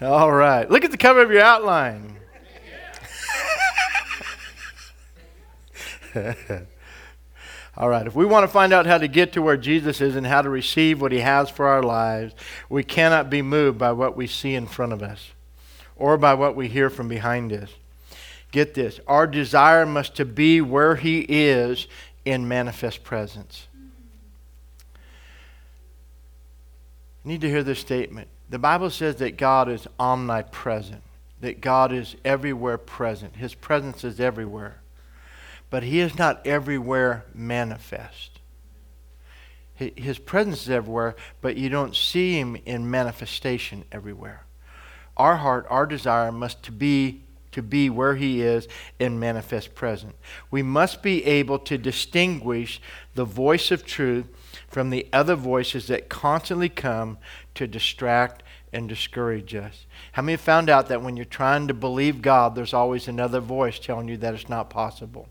All right. Look at the cover of your outline. All right, if we want to find out how to get to where Jesus is and how to receive what he has for our lives, we cannot be moved by what we see in front of us or by what we hear from behind us. Get this our desire must to be where he is in manifest presence. You need to hear this statement. The Bible says that God is omnipresent, that God is everywhere present. His presence is everywhere but he is not everywhere manifest. His presence is everywhere, but you don't see him in manifestation everywhere. Our heart, our desire must to be to be where he is in manifest present. We must be able to distinguish the voice of truth from the other voices that constantly come to distract and discourage us. How many found out that when you're trying to believe God, there's always another voice telling you that it's not possible?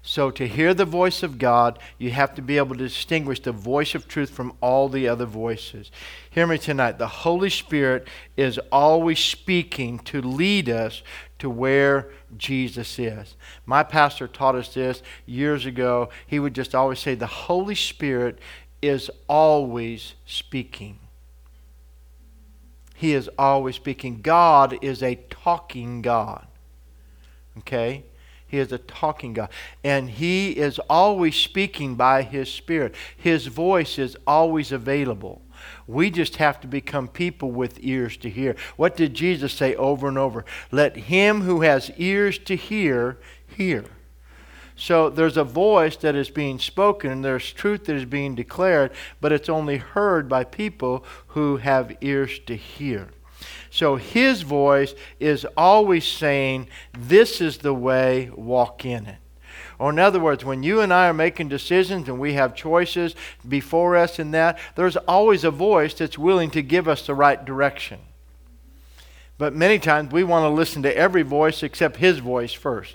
So, to hear the voice of God, you have to be able to distinguish the voice of truth from all the other voices. Hear me tonight. The Holy Spirit is always speaking to lead us to where Jesus is. My pastor taught us this years ago. He would just always say, The Holy Spirit is always speaking. He is always speaking. God is a talking God. Okay? He is a talking God. And He is always speaking by His Spirit. His voice is always available. We just have to become people with ears to hear. What did Jesus say over and over? Let him who has ears to hear, hear. So there's a voice that is being spoken, there's truth that is being declared, but it's only heard by people who have ears to hear. So his voice is always saying, This is the way, walk in it. Or, in other words, when you and I are making decisions and we have choices before us in that, there's always a voice that's willing to give us the right direction. But many times we want to listen to every voice except his voice first.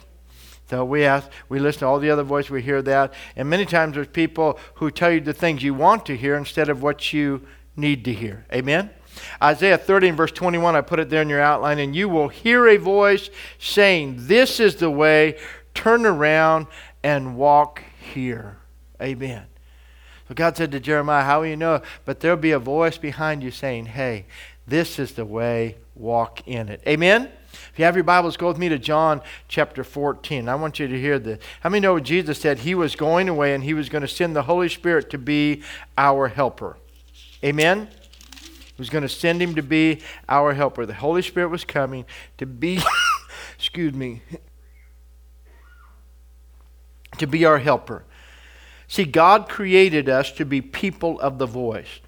So we ask, we listen to all the other voices, we hear that. And many times there's people who tell you the things you want to hear instead of what you need to hear. Amen? Isaiah 30 and verse 21, I put it there in your outline, and you will hear a voice saying, This is the way, turn around and walk here. Amen. So God said to Jeremiah, How will you know? But there'll be a voice behind you saying, Hey, this is the way, walk in it. Amen? If you have your Bibles, go with me to John chapter 14. I want you to hear this. How many know Jesus said he was going away and he was going to send the Holy Spirit to be our helper? Amen? was going to send him to be our helper. The Holy Spirit was coming to be, excuse me, to be our helper. See, God created us to be people of the voice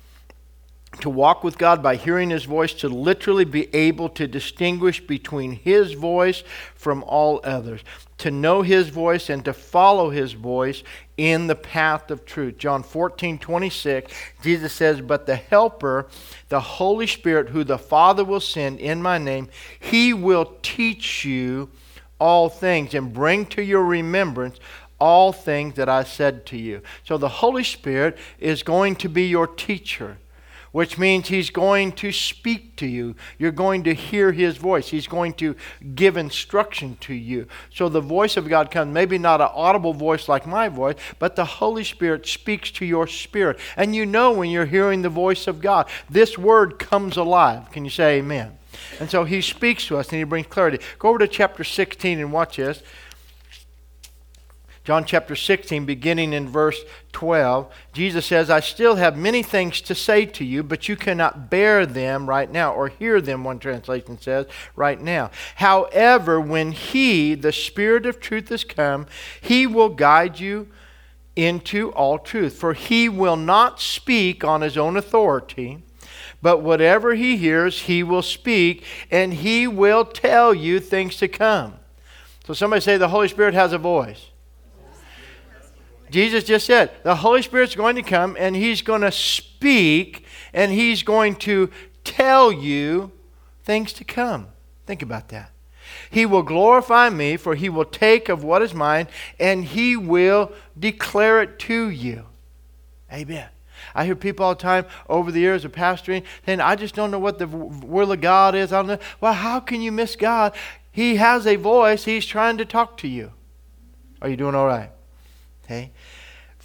to walk with God by hearing His voice, to literally be able to distinguish between His voice from all others, to know His voice and to follow His voice in the path of truth. John 14, 26, Jesus says, But the Helper, the Holy Spirit, who the Father will send in my name, He will teach you all things and bring to your remembrance all things that I said to you. So the Holy Spirit is going to be your teacher which means he's going to speak to you. You're going to hear his voice. He's going to give instruction to you. So the voice of God comes, maybe not an audible voice like my voice, but the Holy Spirit speaks to your spirit. And you know when you're hearing the voice of God, this word comes alive. Can you say amen? And so he speaks to us and he brings clarity. Go over to chapter 16 and watch this. John chapter 16, beginning in verse 12, Jesus says, I still have many things to say to you, but you cannot bear them right now, or hear them, one translation says, right now. However, when He, the Spirit of truth, has come, He will guide you into all truth. For He will not speak on His own authority. But whatever he hears, he will speak, and he will tell you things to come. So somebody say the Holy Spirit has a voice. Jesus just said, the Holy Spirit's going to come and he's going to speak and he's going to tell you things to come. Think about that. He will glorify me, for he will take of what is mine and he will declare it to you. Amen. I hear people all the time over the years of pastoring saying, I just don't know what the will of God is. I don't know. Well, how can you miss God? He has a voice. He's trying to talk to you. Are you doing all right? Okay.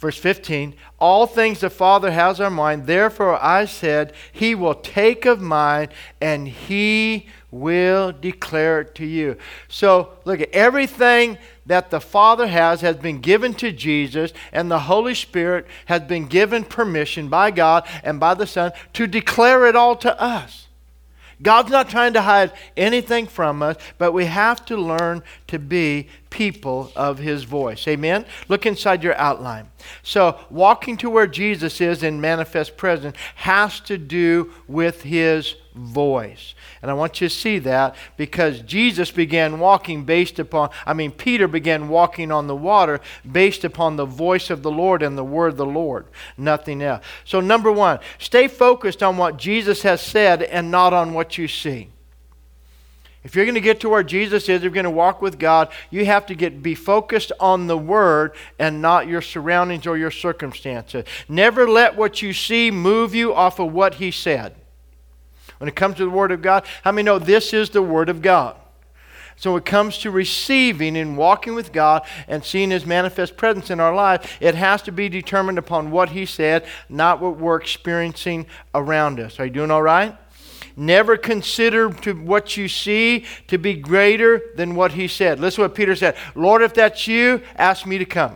Verse 15, all things the Father has are mine. Therefore I said, He will take of mine and He will declare it to you. So look at everything that the Father has has been given to Jesus, and the Holy Spirit has been given permission by God and by the Son to declare it all to us. God's not trying to hide anything from us, but we have to learn to be people of His voice. Amen? Look inside your outline. So, walking to where Jesus is in manifest presence has to do with His voice. And I want you to see that because Jesus began walking based upon, I mean, Peter began walking on the water based upon the voice of the Lord and the word of the Lord, nothing else. So, number one, stay focused on what Jesus has said and not on what you see. If you're going to get to where Jesus is, if you're going to walk with God, you have to get be focused on the word and not your surroundings or your circumstances. Never let what you see move you off of what he said. When it comes to the Word of God, how many know this is the Word of God? So, when it comes to receiving and walking with God and seeing His manifest presence in our life, it has to be determined upon what He said, not what we're experiencing around us. Are you doing all right? Never consider to what you see to be greater than what He said. Listen to what Peter said Lord, if that's you, ask me to come.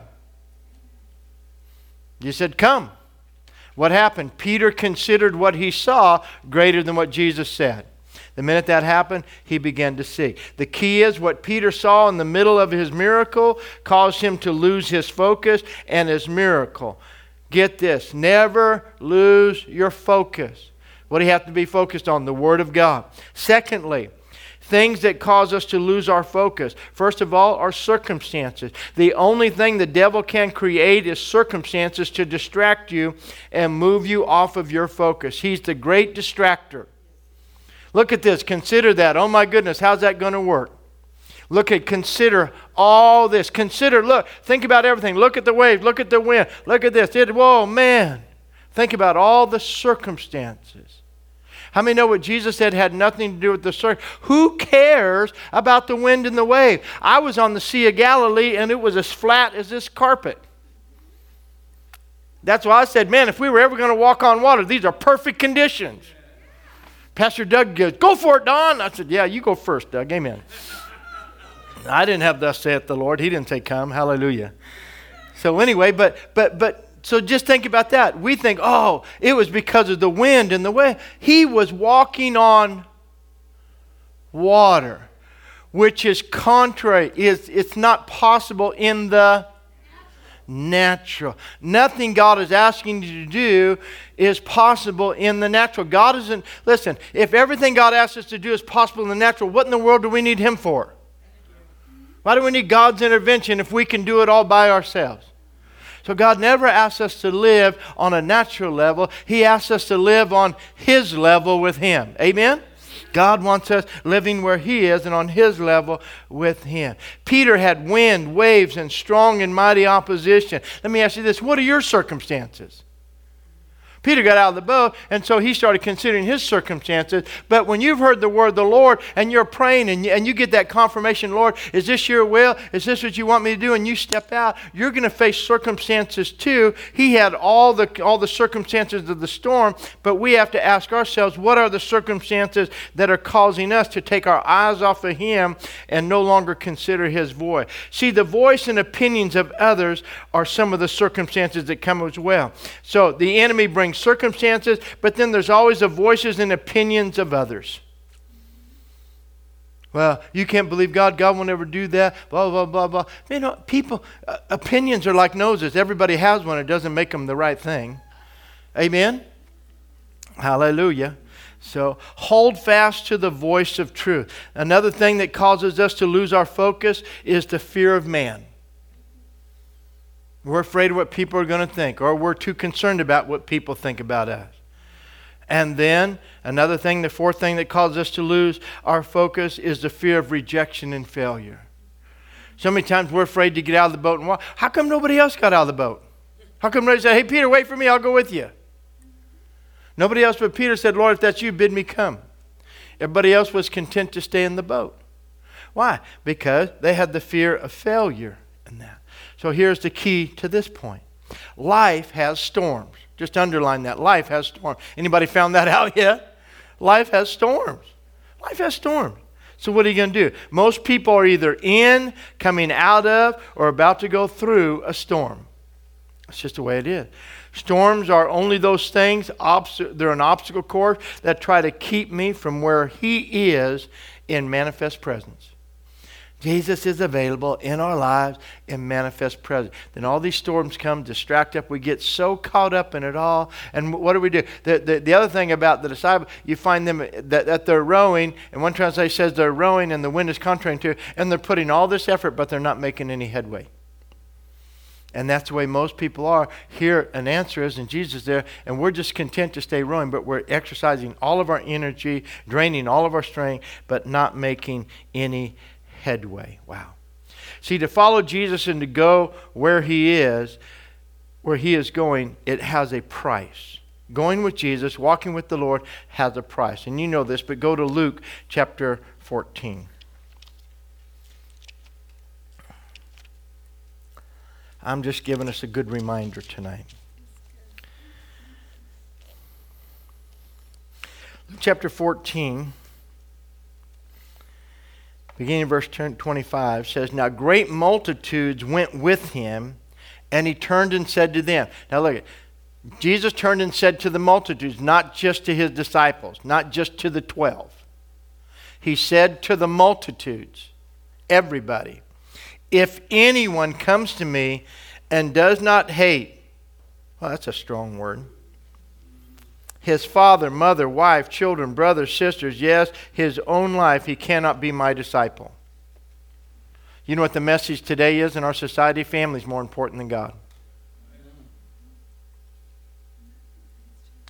You said, Come. What happened? Peter considered what he saw greater than what Jesus said. The minute that happened, he began to see. The key is what Peter saw in the middle of his miracle caused him to lose his focus and his miracle. Get this never lose your focus. What do you have to be focused on? The Word of God. Secondly, things that cause us to lose our focus. First of all, our circumstances. The only thing the devil can create is circumstances to distract you and move you off of your focus. He's the great distractor. Look at this. Consider that. Oh my goodness, how's that going to work? Look at, consider all this. Consider, look, think about everything. Look at the waves. Look at the wind. Look at this. It, whoa, man. Think about all the circumstances. How many know what Jesus said had nothing to do with the circle? Who cares about the wind and the wave? I was on the Sea of Galilee and it was as flat as this carpet. That's why I said, man, if we were ever going to walk on water, these are perfect conditions. Pastor Doug goes, go for it, Don. I said, yeah, you go first, Doug. Amen. I didn't have thus saith the Lord. He didn't say come. Hallelujah. So anyway, but but but so just think about that. We think, oh, it was because of the wind and the way. He was walking on water, which is contrary. It's, it's not possible in the natural. Nothing God is asking you to do is possible in the natural. God isn't, listen, if everything God asks us to do is possible in the natural, what in the world do we need Him for? Why do we need God's intervention if we can do it all by ourselves? So God never asks us to live on a natural level. He asks us to live on His level with Him. Amen? God wants us living where He is and on His level with Him. Peter had wind, waves, and strong and mighty opposition. Let me ask you this what are your circumstances? Peter got out of the boat, and so he started considering his circumstances. But when you've heard the word of the Lord and you're praying and you, and you get that confirmation, Lord, is this your will? Is this what you want me to do? And you step out, you're going to face circumstances too. He had all the, all the circumstances of the storm, but we have to ask ourselves, what are the circumstances that are causing us to take our eyes off of Him and no longer consider His voice? See, the voice and opinions of others are some of the circumstances that come as well. So the enemy brings circumstances, but then there's always the voices and opinions of others. Well, you can't believe God. God will never do that. Blah, blah, blah, blah. You know, people, uh, opinions are like noses. Everybody has one. It doesn't make them the right thing. Amen? Hallelujah. So hold fast to the voice of truth. Another thing that causes us to lose our focus is the fear of man. We're afraid of what people are going to think, or we're too concerned about what people think about us. And then another thing, the fourth thing that causes us to lose our focus is the fear of rejection and failure. So many times we're afraid to get out of the boat and walk. How come nobody else got out of the boat? How come nobody said, hey, Peter, wait for me, I'll go with you? Nobody else but Peter said, Lord, if that's you, bid me come. Everybody else was content to stay in the boat. Why? Because they had the fear of failure in that. So here's the key to this point. Life has storms. Just underline that. Life has storms. Anybody found that out yet? Life has storms. Life has storms. So what are you going to do? Most people are either in, coming out of, or about to go through a storm. It's just the way it is. Storms are only those things, they're an obstacle course that try to keep me from where He is in manifest presence. Jesus is available in our lives in manifest presence. Then all these storms come, distract us. We get so caught up in it all. And what do we do? The, the, the other thing about the disciples, you find them that, that they're rowing, and one translation says they're rowing and the wind is contrary to, and they're putting all this effort, but they're not making any headway. And that's the way most people are. Here, an answer is, and Jesus is there, and we're just content to stay rowing, but we're exercising all of our energy, draining all of our strength, but not making any headway. Wow. See, to follow Jesus and to go where he is, where he is going, it has a price. Going with Jesus, walking with the Lord, has a price. And you know this, but go to Luke chapter 14. I'm just giving us a good reminder tonight. Luke chapter 14 beginning in verse 25, says, Now great multitudes went with him, and he turned and said to them. Now look, Jesus turned and said to the multitudes, not just to his disciples, not just to the twelve. He said to the multitudes, everybody, if anyone comes to me and does not hate, well, that's a strong word his father, mother, wife, children, brothers, sisters, yes, his own life, he cannot be my disciple. You know what the message today is in our society? Family is more important than God.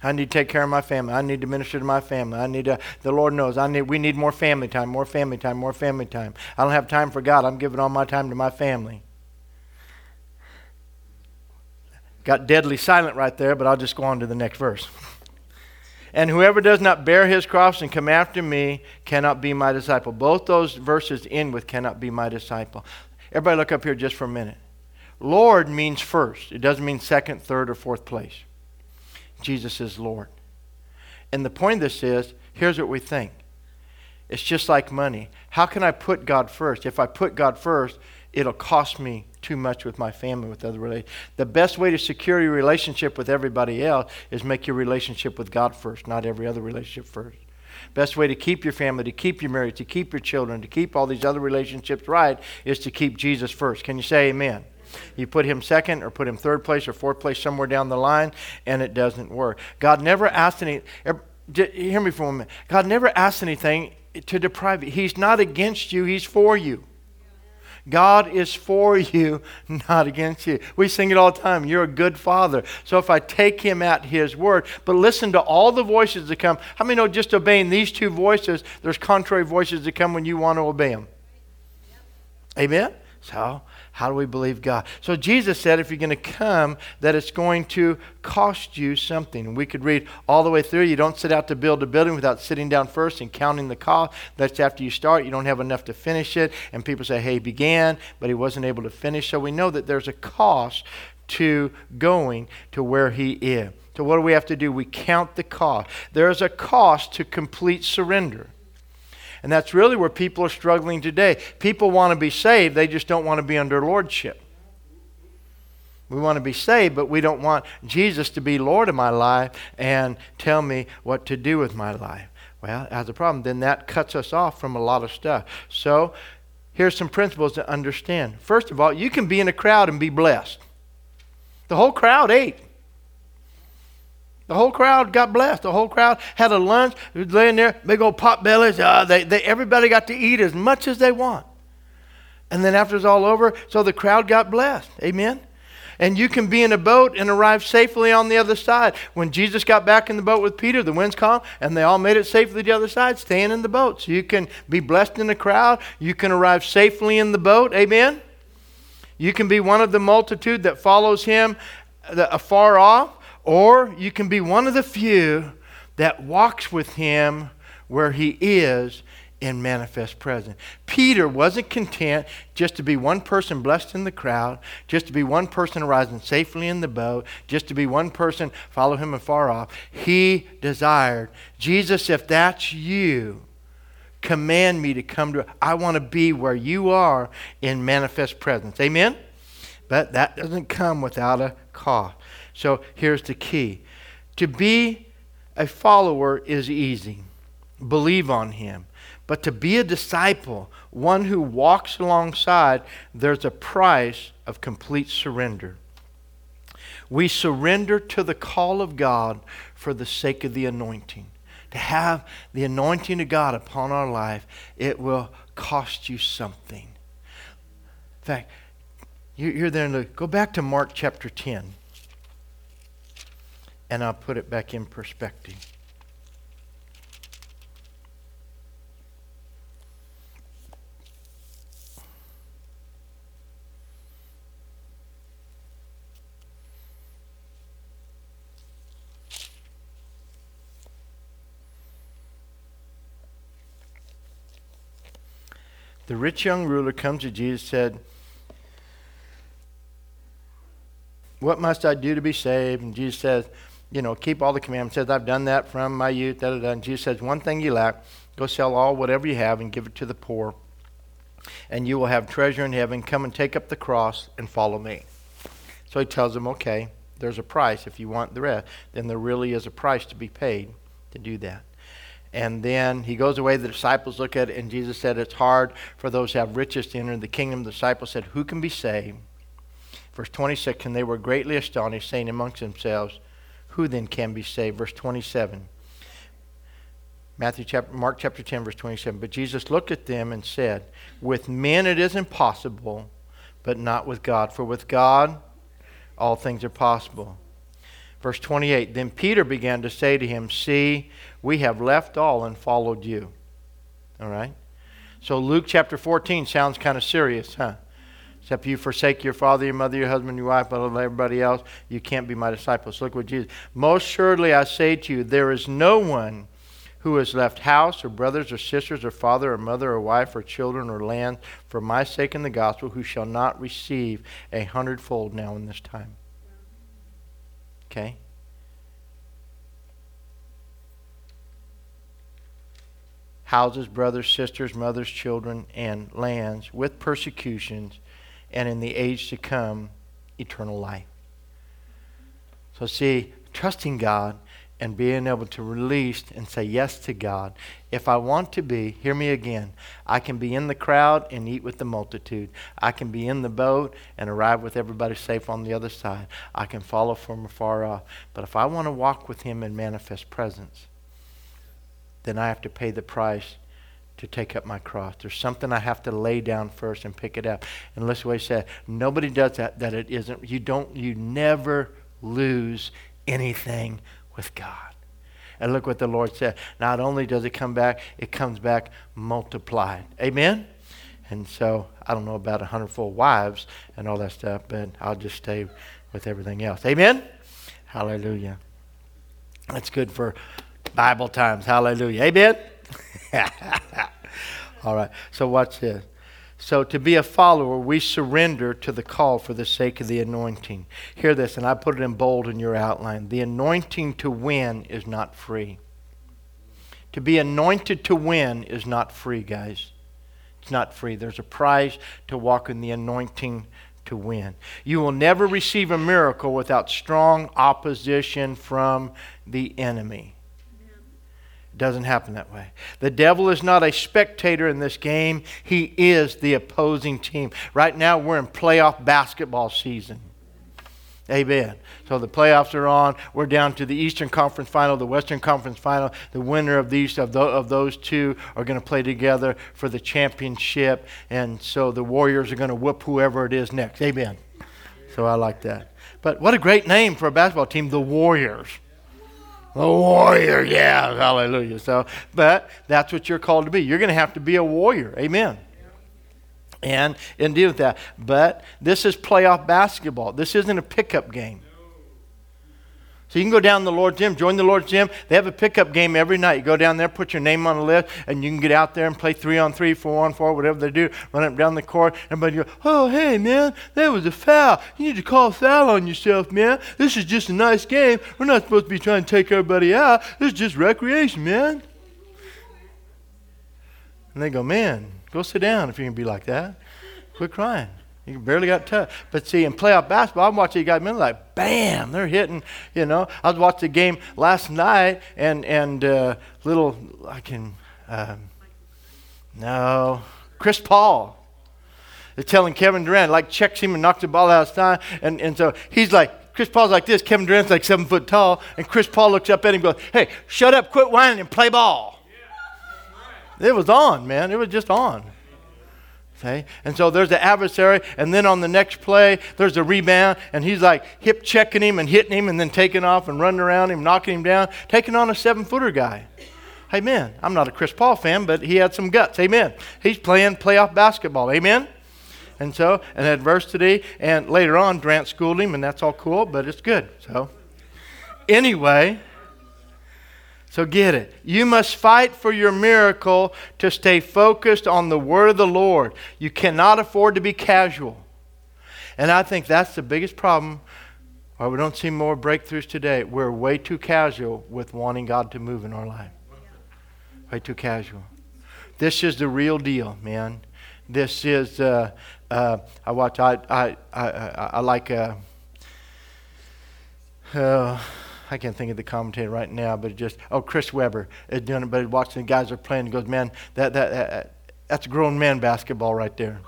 I need to take care of my family. I need to minister to my family. I need to, the Lord knows, I need, we need more family time, more family time, more family time. I don't have time for God. I'm giving all my time to my family. Got deadly silent right there, but I'll just go on to the next verse. And whoever does not bear his cross and come after me cannot be my disciple. Both those verses end with cannot be my disciple. Everybody look up here just for a minute. Lord means first. It doesn't mean second, third, or fourth place. Jesus is Lord. And the point of this is here's what we think it's just like money. How can I put God first? If I put God first, it'll cost me too much with my family, with other relationships. The best way to secure your relationship with everybody else is make your relationship with God first, not every other relationship first. Best way to keep your family, to keep your marriage, to keep your children, to keep all these other relationships right is to keep Jesus first. Can you say amen? You put him second or put him third place or fourth place somewhere down the line, and it doesn't work. God never asked any. Hear me for a minute. God never asked anything to deprive you. He's not against you. He's for you. God is for you, not against you. We sing it all the time. You're a good father. So if I take him at his word, but listen to all the voices that come. How many know just obeying these two voices, there's contrary voices that come when you want to obey them? Amen? So how do we believe God? So Jesus said if you're going to come, that it's going to cost you something. We could read all the way through. You don't set out to build a building without sitting down first and counting the cost. That's after you start. You don't have enough to finish it. And people say, hey, he began, but he wasn't able to finish. So we know that there's a cost to going to where he is. So what do we have to do? We count the cost. There's a cost to complete surrender. And that's really where people are struggling today. People want to be saved, they just don't want to be under lordship. We want to be saved, but we don't want Jesus to be Lord of my life and tell me what to do with my life. Well, as a problem, then that cuts us off from a lot of stuff. So, here's some principles to understand. First of all, you can be in a crowd and be blessed. The whole crowd ate. The whole crowd got blessed. The whole crowd had a lunch, was laying there, big old pot bellies. Uh, they, they, everybody got to eat as much as they want. And then after it's all over, so the crowd got blessed. Amen? And you can be in a boat and arrive safely on the other side. When Jesus got back in the boat with Peter, the wind's calm, and they all made it safely to the other side, staying in the boat. So you can be blessed in the crowd. You can arrive safely in the boat. Amen? You can be one of the multitude that follows him afar off or you can be one of the few that walks with him where he is in manifest presence. Peter wasn't content just to be one person blessed in the crowd, just to be one person arising safely in the boat, just to be one person follow him afar off. He desired, Jesus, if that's you, command me to come to I want to be where you are in manifest presence. Amen? But that doesn't come without a cost. So here's the key. To be a follower is easy. Believe on him. But to be a disciple, one who walks alongside, there's a price of complete surrender. We surrender to the call of God for the sake of the anointing. To have the anointing of God upon our life, it will cost you something. In fact, you're there. Go back to Mark chapter 10, and I'll put it back in perspective. The rich young ruler comes to Jesus and said, What must I do to be saved? And Jesus says, You know, keep all the commandments. Says, I've done that from my youth. Da, da, da. And Jesus says, One thing you lack go sell all whatever you have and give it to the poor, and you will have treasure in heaven. Come and take up the cross and follow me. So he tells them, Okay, there's a price if you want the rest. Then there really is a price to be paid to do that. And then he goes away. The disciples look at it, and Jesus said, It's hard for those who have riches to enter the kingdom. The disciples said, Who can be saved? Verse 26, and they were greatly astonished, saying amongst themselves, Who then can be saved? Verse 27. Matthew chapter, Mark chapter 10, verse 27. But Jesus looked at them and said, With men it is impossible, but not with God. For with God all things are possible. Verse 28 Then Peter began to say to him, See, we have left all and followed you. All right? So Luke chapter 14 sounds kind of serious, huh? Except you forsake your father, your mother, your husband, your wife, but everybody else, you can't be my disciples. Look what Jesus. Most surely I say to you, there is no one who has left house or brothers or sisters or father or mother or wife or children or land for my sake in the gospel who shall not receive a hundredfold now in this time. Okay? houses, brothers, sisters, mothers, children, and lands with persecutions, and in the age to come, eternal life. So, see, trusting God and being able to release and say yes to God. If I want to be, hear me again, I can be in the crowd and eat with the multitude. I can be in the boat and arrive with everybody safe on the other side. I can follow from afar off. But if I want to walk with Him in manifest presence, then I have to pay the price to take up my cross. There's something I have to lay down first and pick it up. And listen what he said. Nobody does that, that it isn't. You don't, you never lose anything with God. And look what the Lord said. Not only does it come back, it comes back multiplied. Amen? And so I don't know about a hundredfold wives and all that stuff, but I'll just stay with everything else. Amen? Hallelujah. That's good for Bible times. Hallelujah. Amen? All right. So watch this. So to be a follower, we surrender to the call for the sake of the anointing. Hear this, and I put it in bold in your outline. The anointing to win is not free. To be anointed to win is not free, guys. It's not free. There's a price to walk in the anointing to win. You will never receive a miracle without strong opposition from the enemy. Doesn't happen that way. The devil is not a spectator in this game, he is the opposing team. Right now, we're in playoff basketball season. Amen. So the playoffs are on. We're down to the Eastern Conference Final, the Western Conference Final. The winner of these of, the, of those two are going to play together for the championship, and so the Warriors are going to whoop whoever it is next. Amen. So I like that. But what a great name for a basketball team, the Warriors. A warrior, yeah, hallelujah. So, but that's what you're called to be. You're going to have to be a warrior. Amen. And and deal with that. But this is playoff basketball. This isn't a pickup game. So you can go down to the Lord's Gym, join the Lord's Gym. They have a pickup game every night. You go down there, put your name on the list, and you can get out there and play three on three, four on four, whatever they do. Run up down the court. Everybody go, oh, hey, man, that was a foul. You need to call a foul on yourself, man. This is just a nice game. We're not supposed to be trying to take everybody out. This is just recreation, man. And they go, man, go sit down if you can be like that. Quit crying. You barely got touched. But see, in playoff basketball, I'm watching guys men like, bam, they're hitting. You know, I was watching the game last night, and and uh, little I can, um, no, Chris Paul. They're telling Kevin Durant like checks him and knocks the ball out of time, and and so he's like. Chris Paul's like this. Kevin Durant's like seven foot tall, and Chris Paul looks up at him and goes, "Hey, shut up, quit whining, and play ball." It was on, man. It was just on. Okay? And so there's the adversary, and then on the next play, there's a rebound, and he's like hip checking him and hitting him, and then taking off and running around him, knocking him down, taking on a seven footer guy. Amen. I'm not a Chris Paul fan, but he had some guts. Amen. He's playing playoff basketball. Amen. And so, an adversity, and later on, Durant schooled him, and that's all cool, but it's good. So, anyway. So get it. You must fight for your miracle to stay focused on the word of the Lord. You cannot afford to be casual. And I think that's the biggest problem why we don't see more breakthroughs today. We're way too casual with wanting God to move in our life. Way too casual. This is the real deal, man. This is, uh, uh, I watch, I, I, I, I, like, uh, uh I can't think of the commentator right now, but just oh Chris Webber is doing it, but watching the guys are playing and goes, man, that that, that that's grown man basketball right there.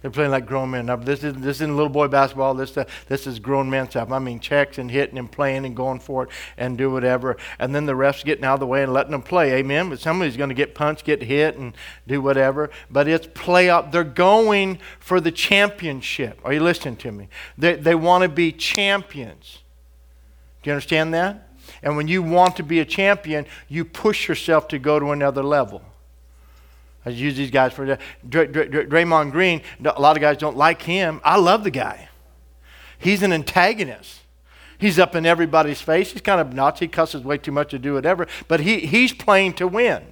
They're playing like grown men. Now, this isn't, this isn't little boy basketball. This, uh, this is grown man stuff. I mean, checks and hitting and playing and going for it and do whatever. And then the refs getting out of the way and letting them play. Amen. But somebody's going to get punched, get hit, and do whatever. But it's play up. They're going for the championship. Are you listening to me? They, they want to be champions. You understand that? And when you want to be a champion, you push yourself to go to another level. I use these guys for that. Dray- Dray- Draymond Green, a lot of guys don't like him. I love the guy. He's an antagonist. He's up in everybody's face. He's kind of Nazi, cusses way too much to do whatever, but he, he's playing to win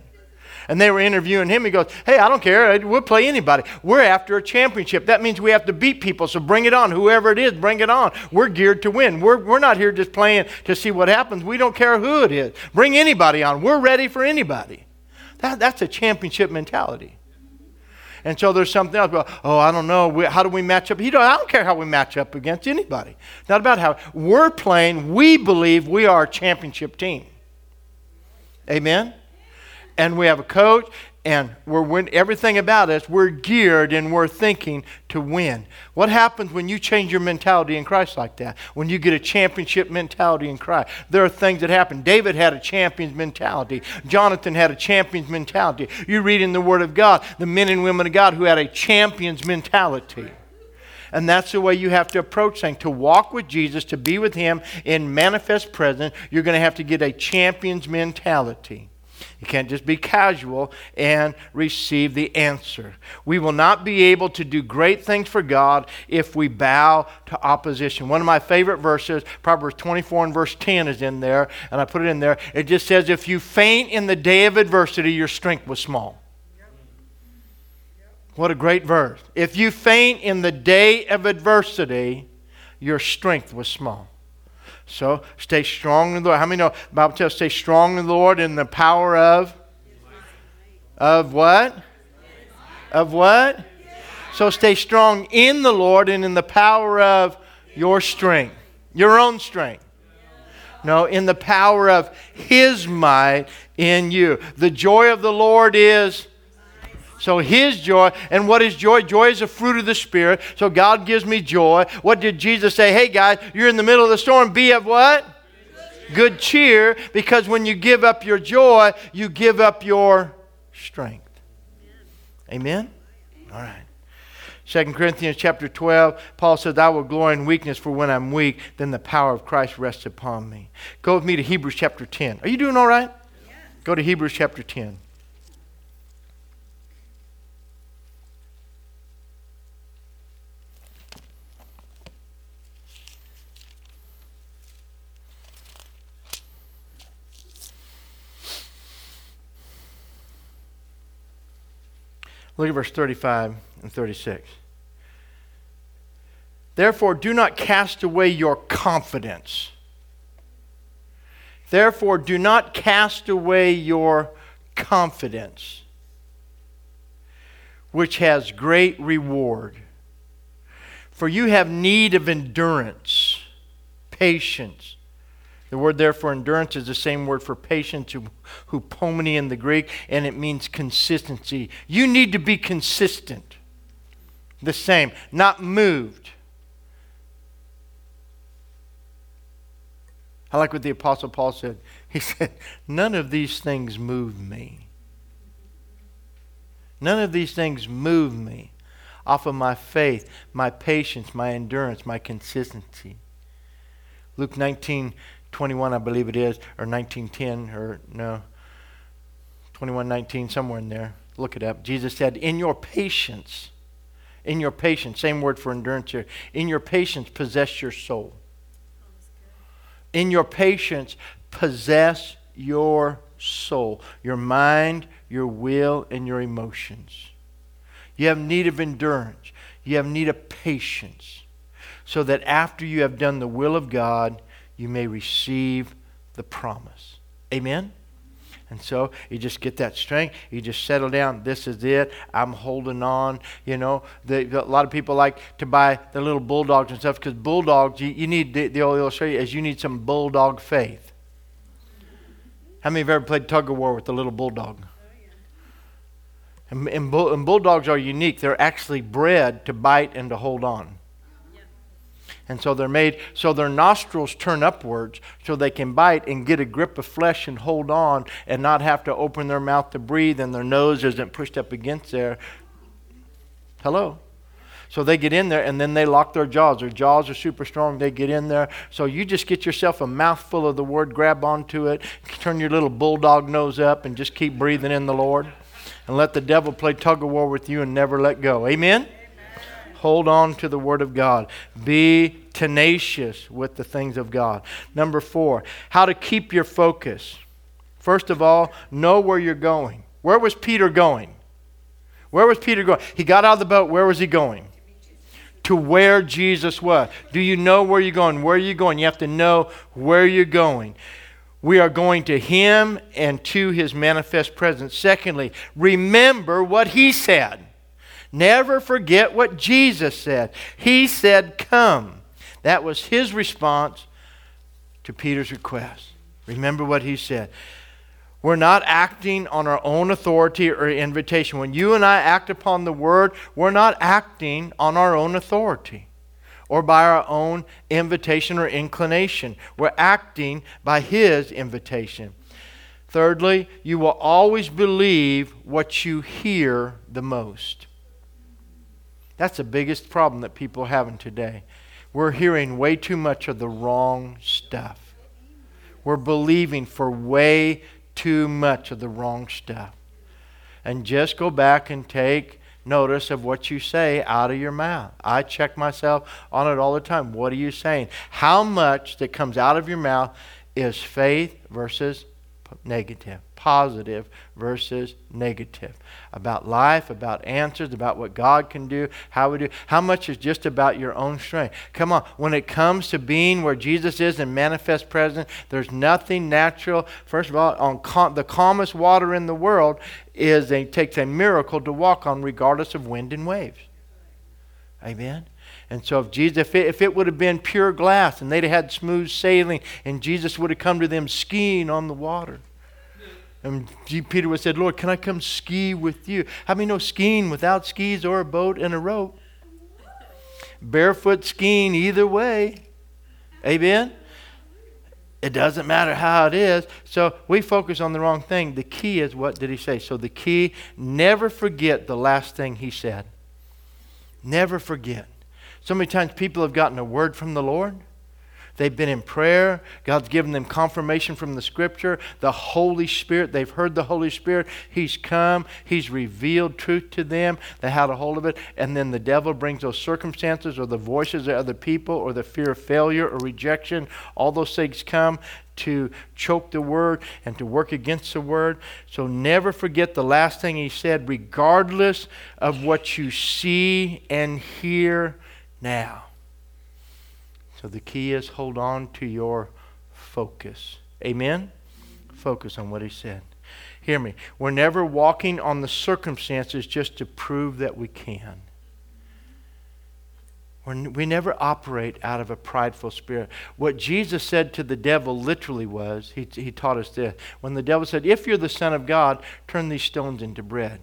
and they were interviewing him. He goes, Hey, I don't care. We'll play anybody. We're after a championship. That means we have to beat people. So bring it on. Whoever it is, bring it on. We're geared to win. We're, we're not here just playing to see what happens. We don't care who it is. Bring anybody on. We're ready for anybody. That, that's a championship mentality. And so there's something else. Well, oh, I don't know. how do we match up? He don't, I don't care how we match up against anybody. Not about how we're playing. We believe we are a championship team. Amen? And we have a coach and we're win- everything about us we're geared and we're thinking to win. What happens when you change your mentality in christ like that? When you get a championship mentality in christ? There are things that happen. David had a champion's mentality. Jonathan had a champion's mentality. You read in the word of god the men and women of god who had a champion's mentality. And that's the way you have to approach things. To walk with Jesus, to be with Him in manifest presence, you're going to have to get a champion's mentality. You can't just be casual and receive the answer. We will not be able to do great things for God if we bow to opposition. One of my favorite verses, Proverbs 24 and verse 10 is in there, and I put it in there. It just says, If you faint in the day of adversity, your strength was small. What a great verse. If you faint in the day of adversity, your strength was small. So stay strong in the Lord. How many know Bible tells stay strong in the Lord in the power of of what? Of what? So stay strong in the Lord and in the power of your strength. Your own strength. No, in the power of his might in you. The joy of the Lord is so his joy, and what is joy? Joy is a fruit of the Spirit. So God gives me joy. What did Jesus say? Hey guys, you're in the middle of the storm. Be of what? Good cheer, because when you give up your joy, you give up your strength. Amen? All right. 2 Corinthians chapter 12, Paul says, I will glory in weakness, for when I'm weak, then the power of Christ rests upon me. Go with me to Hebrews chapter 10. Are you doing all right? Go to Hebrews chapter 10. Look at verse 35 and 36. Therefore, do not cast away your confidence. Therefore, do not cast away your confidence, which has great reward. For you have need of endurance, patience. The word there for endurance is the same word for patience, hupomone in the Greek, and it means consistency. You need to be consistent. The same, not moved. I like what the Apostle Paul said. He said, None of these things move me. None of these things move me off of my faith, my patience, my endurance, my consistency. Luke 19, 21, I believe it is, or 1910, or no, 21, 19, somewhere in there. Look it up. Jesus said, In your patience, in your patience, same word for endurance here, in your patience, possess your soul. In your patience, possess your soul, your mind, your will, and your emotions. You have need of endurance. You have need of patience. So that after you have done the will of God, you may receive the promise. Amen? And so you just get that strength. You just settle down. This is it. I'm holding on. You know, the, a lot of people like to buy the little bulldogs and stuff because bulldogs, you, you need, the, the old illustration is you need some bulldog faith. How many have ever played tug of war with the little bulldog? And, and, bull, and bulldogs are unique. They're actually bred to bite and to hold on. And so they're made so their nostrils turn upwards so they can bite and get a grip of flesh and hold on and not have to open their mouth to breathe and their nose isn't pushed up against there. Hello? So they get in there and then they lock their jaws. Their jaws are super strong. They get in there. So you just get yourself a mouthful of the word, grab onto it, turn your little bulldog nose up, and just keep breathing in the Lord. And let the devil play tug of war with you and never let go. Amen? Hold on to the Word of God. Be tenacious with the things of God. Number four, how to keep your focus. First of all, know where you're going. Where was Peter going? Where was Peter going? He got out of the boat. Where was he going? To where Jesus was. Do you know where you're going? Where are you going? You have to know where you're going. We are going to Him and to His manifest presence. Secondly, remember what He said. Never forget what Jesus said. He said, Come. That was his response to Peter's request. Remember what he said. We're not acting on our own authority or invitation. When you and I act upon the word, we're not acting on our own authority or by our own invitation or inclination. We're acting by his invitation. Thirdly, you will always believe what you hear the most. That's the biggest problem that people are having today. We're hearing way too much of the wrong stuff. We're believing for way too much of the wrong stuff. And just go back and take notice of what you say out of your mouth. I check myself on it all the time. What are you saying? How much that comes out of your mouth is faith versus negative, positive versus negative. About life, about answers, about what God can do, how we do. How much is just about your own strength? Come on, when it comes to being where Jesus is and manifest presence, there's nothing natural. First of all, on cal- the calmest water in the world is it takes a miracle to walk on regardless of wind and waves. Amen. And so if Jesus, if it, if it would have been pure glass and they'd have had smooth sailing and Jesus would have come to them skiing on the water. And Peter would have said, Lord, can I come ski with you? How many know skiing without skis or a boat and a rope? Barefoot skiing either way. Amen? It doesn't matter how it is. So we focus on the wrong thing. The key is what did he say? So the key, never forget the last thing he said. Never forget. So many times people have gotten a word from the Lord. They've been in prayer. God's given them confirmation from the Scripture. The Holy Spirit, they've heard the Holy Spirit. He's come. He's revealed truth to them. They had a hold of it. And then the devil brings those circumstances or the voices of other people or the fear of failure or rejection. All those things come to choke the word and to work against the word. So never forget the last thing he said, regardless of what you see and hear now. So the key is hold on to your focus. Amen? Focus on what he said. Hear me. We're never walking on the circumstances just to prove that we can. We're, we never operate out of a prideful spirit. What Jesus said to the devil literally was, he, he taught us this. When the devil said, If you're the Son of God, turn these stones into bread.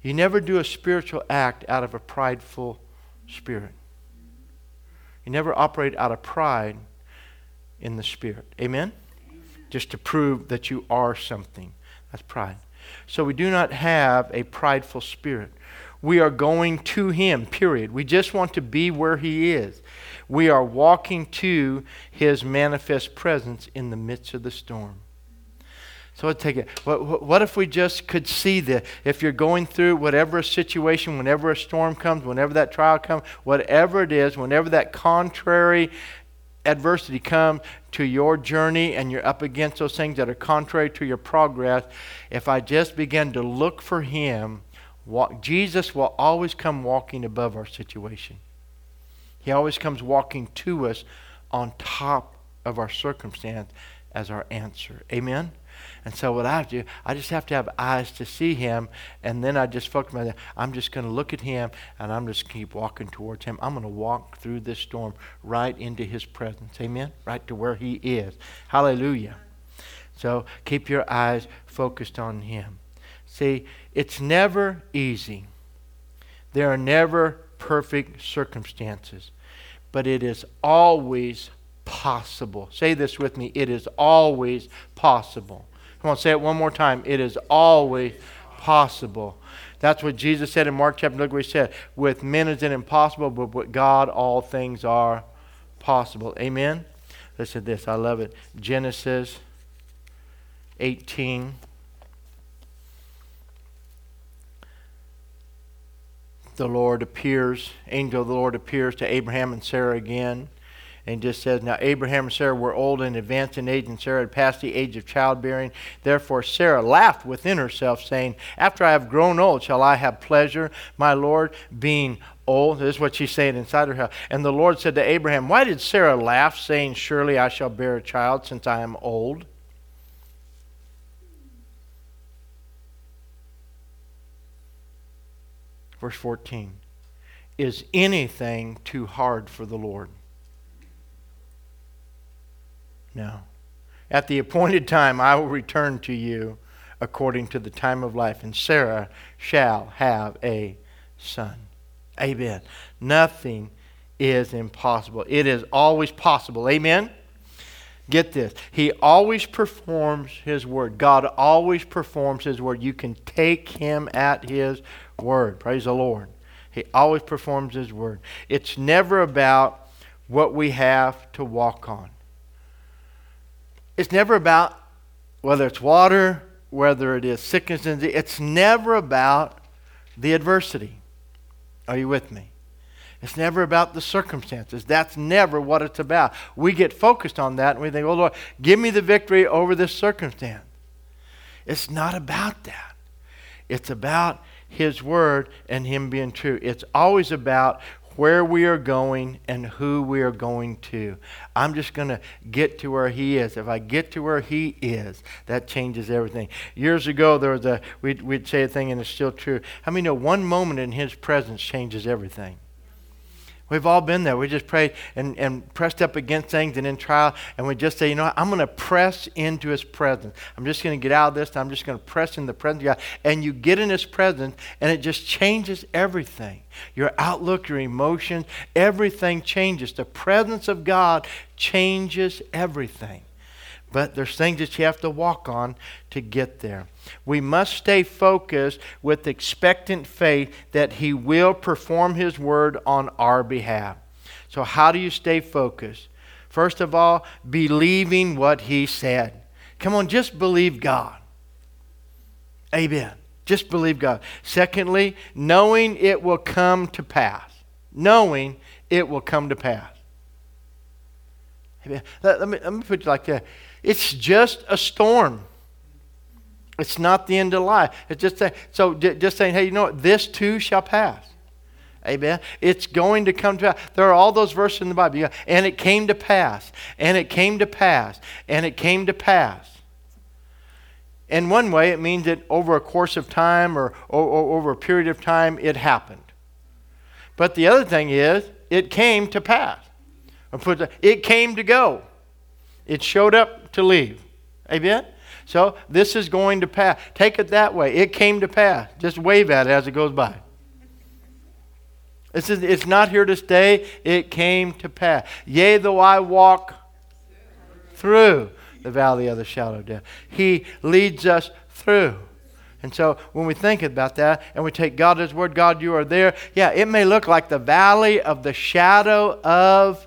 You never do a spiritual act out of a prideful spirit. You never operate out of pride in the Spirit. Amen? Just to prove that you are something. That's pride. So we do not have a prideful spirit. We are going to Him, period. We just want to be where He is. We are walking to His manifest presence in the midst of the storm. So I'd take it. What, what if we just could see that if you're going through whatever situation, whenever a storm comes, whenever that trial comes, whatever it is, whenever that contrary adversity comes to your journey and you're up against those things that are contrary to your progress, if I just begin to look for Him, walk, Jesus will always come walking above our situation. He always comes walking to us on top of our circumstance as our answer. Amen? And so what I have to do, I just have to have eyes to see him, and then I just focus my. I'm just going to look at him, and I'm just keep walking towards him. I'm going to walk through this storm right into his presence. Amen. Right to where he is. Hallelujah. So keep your eyes focused on him. See, it's never easy. There are never perfect circumstances, but it is always possible. Say this with me. It is always possible Come on, say it one more time. It is always possible. That's what Jesus said in Mark chapter. Look what he said. With men is it impossible, but with God all things are possible. Amen. Listen to this. I love it. Genesis 18. The Lord appears, angel of the Lord appears to Abraham and Sarah again and just says, Now Abraham and Sarah were old and advanced in age, and Sarah had passed the age of childbearing. Therefore Sarah laughed within herself, saying, After I have grown old, shall I have pleasure, my Lord, being old? This is what she's saying inside her house. And the Lord said to Abraham, Why did Sarah laugh, saying, Surely I shall bear a child, since I am old? Verse 14 Is anything too hard for the Lord? No. At the appointed time, I will return to you according to the time of life, and Sarah shall have a son. Amen. Nothing is impossible. It is always possible. Amen. Get this. He always performs his word. God always performs his word. You can take him at his word. Praise the Lord. He always performs his word. It's never about what we have to walk on. It's never about whether it's water, whether it is sickness, and disease. it's never about the adversity. Are you with me? It's never about the circumstances. That's never what it's about. We get focused on that and we think, oh Lord, give me the victory over this circumstance. It's not about that. It's about His Word and Him being true. It's always about where we are going and who we are going to. I'm just going to get to where he is. If I get to where he is, that changes everything. Years ago, there was a, we'd, we'd say a thing, and it's still true. How many know one moment in his presence changes everything? We've all been there. We just prayed and, and pressed up against things and in trial, and we just say, you know what? I'm going to press into His presence. I'm just going to get out of this, I'm just going to press in the presence of God. And you get in His presence, and it just changes everything. Your outlook, your emotions, everything changes. The presence of God changes everything. But there's things that you have to walk on to get there. We must stay focused with expectant faith that He will perform His word on our behalf. So, how do you stay focused? First of all, believing what he said. Come on, just believe God. Amen. Just believe God. Secondly, knowing it will come to pass. Knowing it will come to pass. Amen. Let, let me, let me put it like that. It's just a storm. It's not the end of life. It's just a, so just saying, hey, you know what? This too shall pass. Amen. It's going to come to pass. There are all those verses in the Bible. And it came to pass. And it came to pass. And it came to pass. In one way, it means that over a course of time or, or, or over a period of time, it happened. But the other thing is, it came to pass. It came to go. It showed up to leave. Amen? So this is going to pass. Take it that way. It came to pass. Just wave at it as it goes by. It's not here to stay. It came to pass. Yea, though I walk through the valley of the shadow of death. He leads us through. And so when we think about that and we take God as word, God, you are there. Yeah, it may look like the valley of the shadow of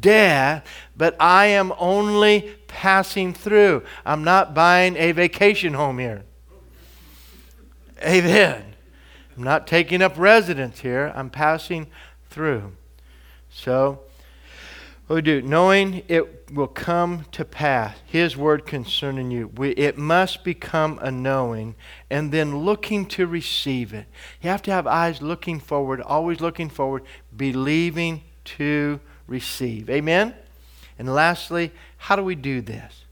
death, but I am only passing through. I'm not buying a vacation home here. Amen. I'm not taking up residence here. I'm passing through. So, what we do, knowing it will come to pass, His word concerning you, we, it must become a knowing and then looking to receive it. You have to have eyes looking forward, always looking forward, believing to receive. Amen? And lastly, how do we do this?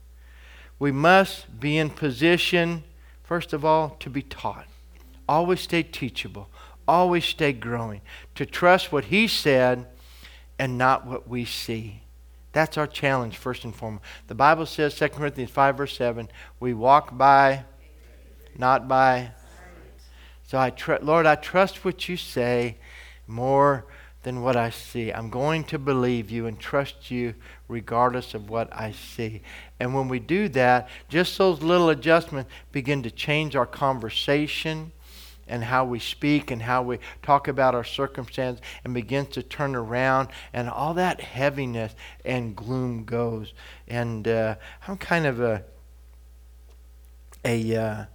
We must be in position, first of all, to be taught. Always stay teachable. Always stay growing. To trust what He said and not what we see. That's our challenge, first and foremost. The Bible says, 2 Corinthians 5, verse 7, we walk by, not by. So I tr- Lord, I trust what you say more than what I see. I'm going to believe you and trust you regardless of what I see. And when we do that, just those little adjustments begin to change our conversation and how we speak and how we talk about our circumstance and begins to turn around and all that heaviness and gloom goes. And uh, I'm kind of a, a uh,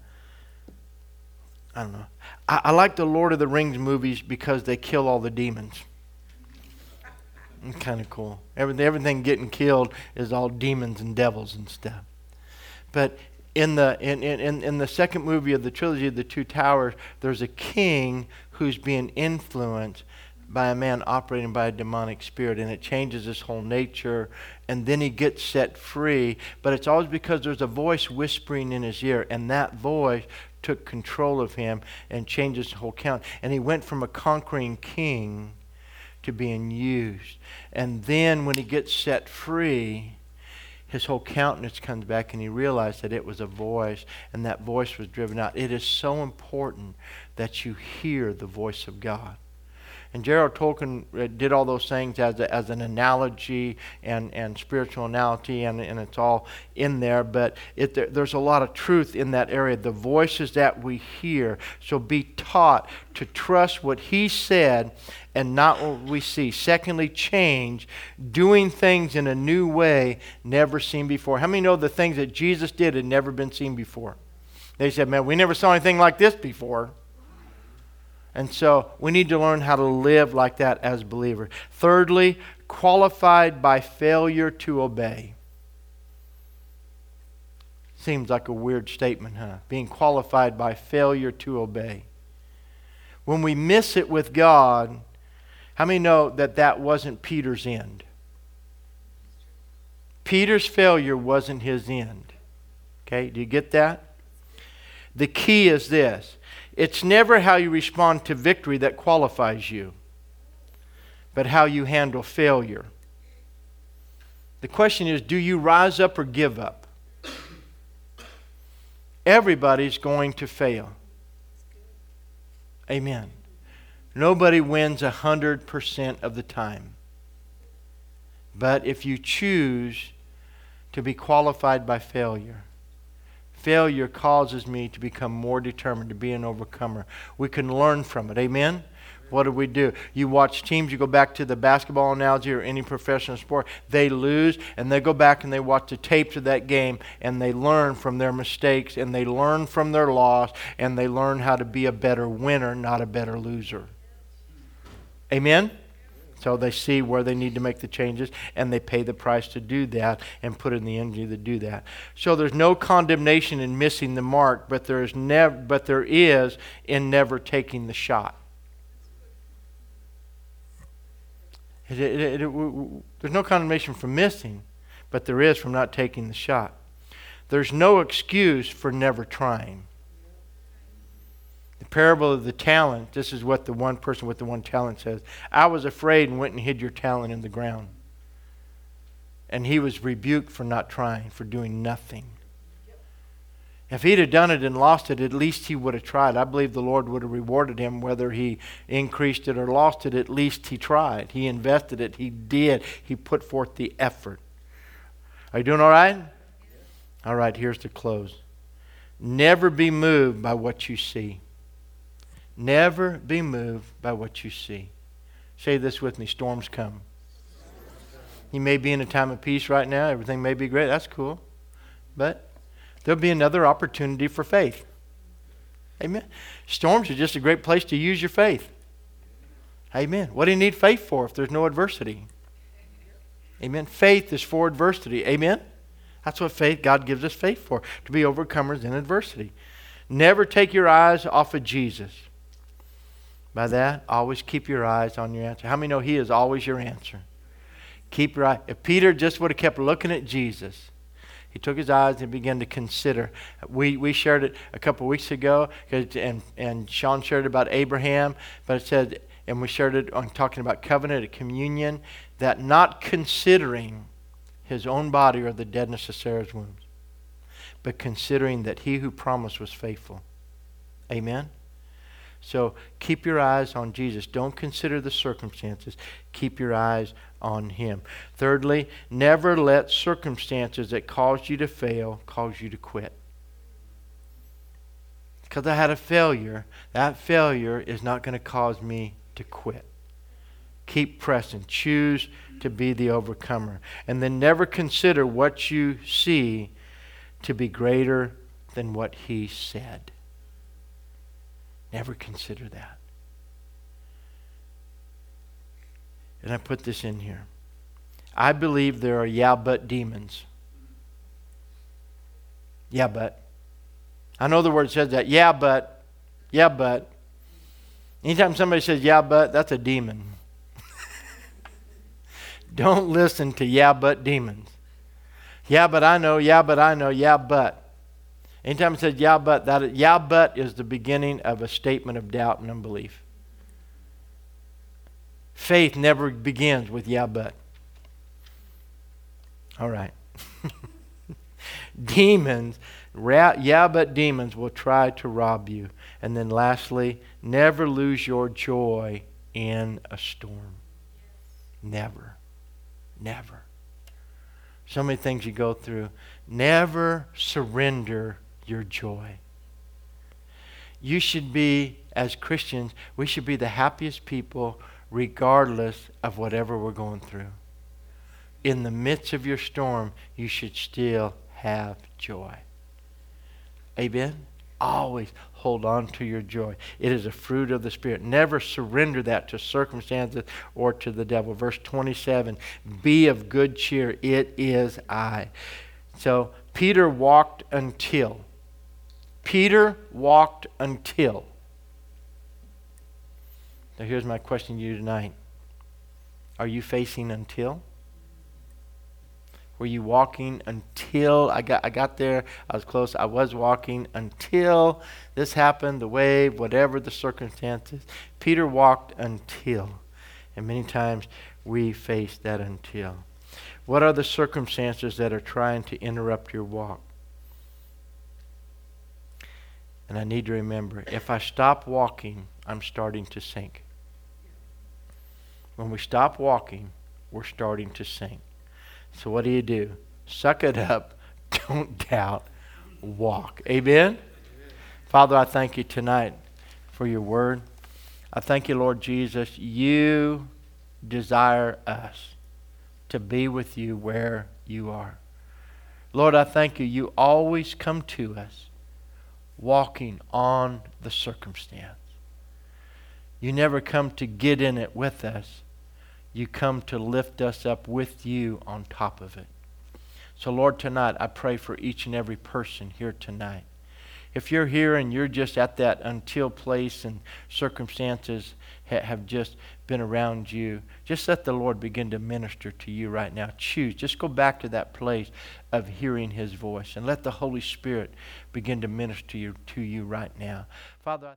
I don't know. I, I like the Lord of the Rings movies because they kill all the demons kind of cool. Everything, everything getting killed is all demons and devils and stuff. But in the in, in, in the second movie of the trilogy of the two towers, there's a king who's being influenced by a man operating by a demonic spirit, and it changes his whole nature, and then he gets set free. But it's always because there's a voice whispering in his ear, and that voice took control of him and changed his whole count. And he went from a conquering king to being used. And then when he gets set free, his whole countenance comes back and he realized that it was a voice and that voice was driven out. It is so important that you hear the voice of God. And Gerald Tolkien uh, did all those things as, a, as an analogy and, and spiritual analogy, and, and it's all in there. But it, there, there's a lot of truth in that area. The voices that we hear. So be taught to trust what he said and not what we see. Secondly, change, doing things in a new way never seen before. How many know the things that Jesus did had never been seen before? They said, man, we never saw anything like this before. And so we need to learn how to live like that as believers. Thirdly, qualified by failure to obey. Seems like a weird statement, huh? Being qualified by failure to obey. When we miss it with God, how many know that that wasn't Peter's end? Peter's failure wasn't his end. Okay, do you get that? The key is this it's never how you respond to victory that qualifies you, but how you handle failure. The question is do you rise up or give up? Everybody's going to fail. Amen. Nobody wins 100% of the time. But if you choose to be qualified by failure, failure causes me to become more determined to be an overcomer. We can learn from it. Amen? What do we do? You watch teams, you go back to the basketball analogy or any professional sport, they lose and they go back and they watch the tapes of that game and they learn from their mistakes and they learn from their loss and they learn how to be a better winner, not a better loser. Amen? So they see where they need to make the changes and they pay the price to do that and put in the energy to do that. So there's no condemnation in missing the mark, but there is never but there is in never taking the shot. It, it, it, there's no condemnation for missing, but there is from not taking the shot. There's no excuse for never trying. Parable of the talent, this is what the one person with the one talent says. I was afraid and went and hid your talent in the ground. And he was rebuked for not trying, for doing nothing. If he'd have done it and lost it, at least he would have tried. I believe the Lord would have rewarded him whether he increased it or lost it. At least he tried. He invested it. He did. He put forth the effort. Are you doing all right? All right, here's the close. Never be moved by what you see. Never be moved by what you see. Say this with me storms come. You may be in a time of peace right now. Everything may be great. That's cool. But there'll be another opportunity for faith. Amen. Storms are just a great place to use your faith. Amen. What do you need faith for if there's no adversity? Amen. Faith is for adversity. Amen. That's what faith, God gives us faith for, to be overcomers in adversity. Never take your eyes off of Jesus. By that, always keep your eyes on your answer. How many know He is always your answer? Keep your eye. If Peter just would have kept looking at Jesus, he took his eyes and began to consider. We, we shared it a couple weeks ago, and, and Sean shared it about Abraham, but it said, and we shared it on talking about covenant and communion, that not considering his own body or the deadness of Sarah's wombs, but considering that he who promised was faithful. Amen? So keep your eyes on Jesus. Don't consider the circumstances. Keep your eyes on Him. Thirdly, never let circumstances that cause you to fail cause you to quit. Because I had a failure, that failure is not going to cause me to quit. Keep pressing. Choose to be the overcomer. And then never consider what you see to be greater than what He said. Never consider that. And I put this in here. I believe there are yeah, but demons. Yeah, but. I know the word says that. Yeah, but. Yeah, but. Anytime somebody says yeah, but, that's a demon. Don't listen to yeah, but demons. Yeah, but I know. Yeah, but I know. Yeah, but. Anytime it says yeah, but, that yeah, but is the beginning of a statement of doubt and unbelief. Faith never begins with yeah, but. All right. demons, yeah, but demons will try to rob you. And then lastly, never lose your joy in a storm. Never. Never. So many things you go through. Never surrender your joy. You should be, as Christians, we should be the happiest people regardless of whatever we're going through. In the midst of your storm, you should still have joy. Amen? Always hold on to your joy. It is a fruit of the Spirit. Never surrender that to circumstances or to the devil. Verse 27 Be of good cheer. It is I. So Peter walked until. Peter walked until. Now, here's my question to you tonight Are you facing until? Were you walking until I got, I got there? I was close. I was walking until this happened, the wave, whatever the circumstances. Peter walked until. And many times we face that until. What are the circumstances that are trying to interrupt your walk? And I need to remember if I stop walking, I'm starting to sink. When we stop walking, we're starting to sink. So what do you do? Suck it up. Don't doubt. Walk. Amen? Father, I thank you tonight for your word. I thank you, Lord Jesus. You desire us to be with you where you are. Lord, I thank you. You always come to us walking on the circumstance. You never come to get in it with us. You come to lift us up with you on top of it. So, Lord, tonight I pray for each and every person here tonight. If you're here and you're just at that until place and circumstances ha- have just been around you, just let the Lord begin to minister to you right now. Choose. Just go back to that place of hearing His voice and let the Holy Spirit begin to minister to you, to you right now. Father,